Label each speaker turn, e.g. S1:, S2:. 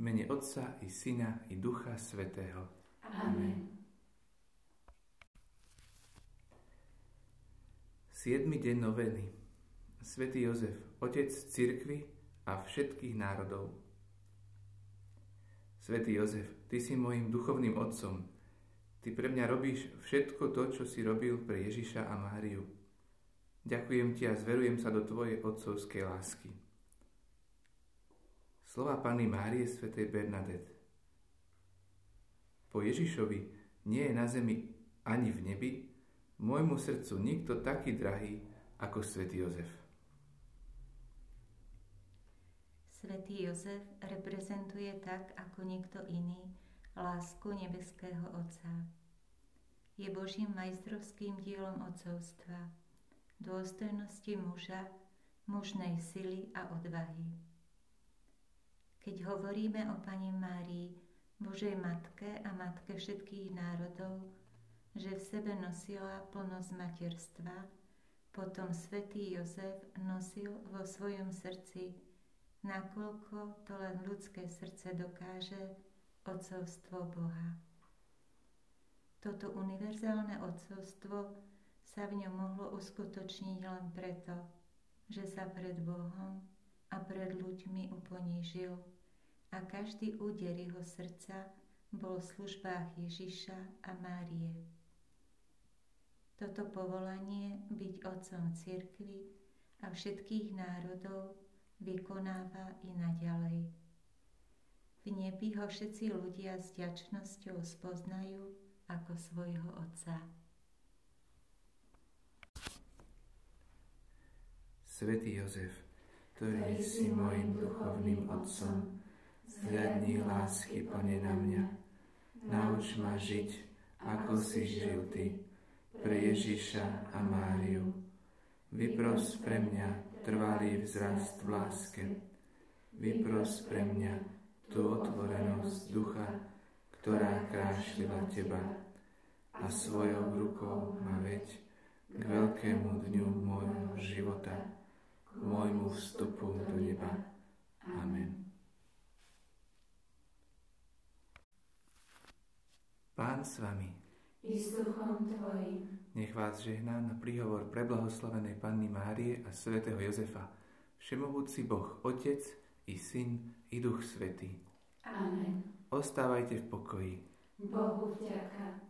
S1: mene Otca i Syna i Ducha Svetého.
S2: Amen.
S1: Siedmy deň noveny. Svetý Jozef, Otec cirkvy a všetkých národov. Svetý Jozef, Ty si môjim duchovným otcom. Ty pre mňa robíš všetko to, čo si robil pre Ježiša a Máriu. Ďakujem Ti a zverujem sa do Tvojej otcovskej lásky. Slova Panny Márie svätej Bernadette. Po Ježišovi nie je na zemi ani v nebi môjmu srdcu nikto taký drahý ako svätý Jozef.
S2: Svetý Jozef reprezentuje tak ako nikto iný lásku nebeského Otca. Je Božím majstrovským dielom otcovstva, dôstojnosti muža, mužnej sily a odvahy. Keď hovoríme o Pani Márii, Božej Matke a Matke všetkých národov, že v sebe nosila plnosť materstva, potom svätý Jozef nosil vo svojom srdci nakoľko to len ľudské srdce dokáže odcovstvo Boha. Toto univerzálne odcovstvo sa v ňom mohlo uskutočniť len preto, že sa pred Bohom a pred ľuďmi uponížil a každý úder jeho srdca bol v službách Ježiša a Márie. Toto povolanie byť otcom cirkvy a všetkých národov vykonáva i naďalej. V nebi ho všetci ľudia s ďačnosťou spoznajú ako svojho Otca.
S1: Svetý Jozef, ktorý si môjim duchovným otcom, zhľadni lásky, Pane, na mňa. Nauč ma žiť, ako si žil Ty, pre Ježiša a Máriu. Vypros pre mňa trvalý vzrast v láske. Vypros pre mňa tú otvorenosť ducha, ktorá krášlila Teba a svojou rukou ma veď k veľkému dňu môjho života, k môjmu vstupu do neba. Amen. Pán s vami.
S2: I s duchom Tvojim
S1: nech vás žehná na príhovor preblahoslavenej Panny Márie a svätého Jozefa, všemohúci Boh, Otec i Syn i Duch Svetý.
S2: Amen.
S1: Ostávajte v pokoji.
S2: Bohu vďaka.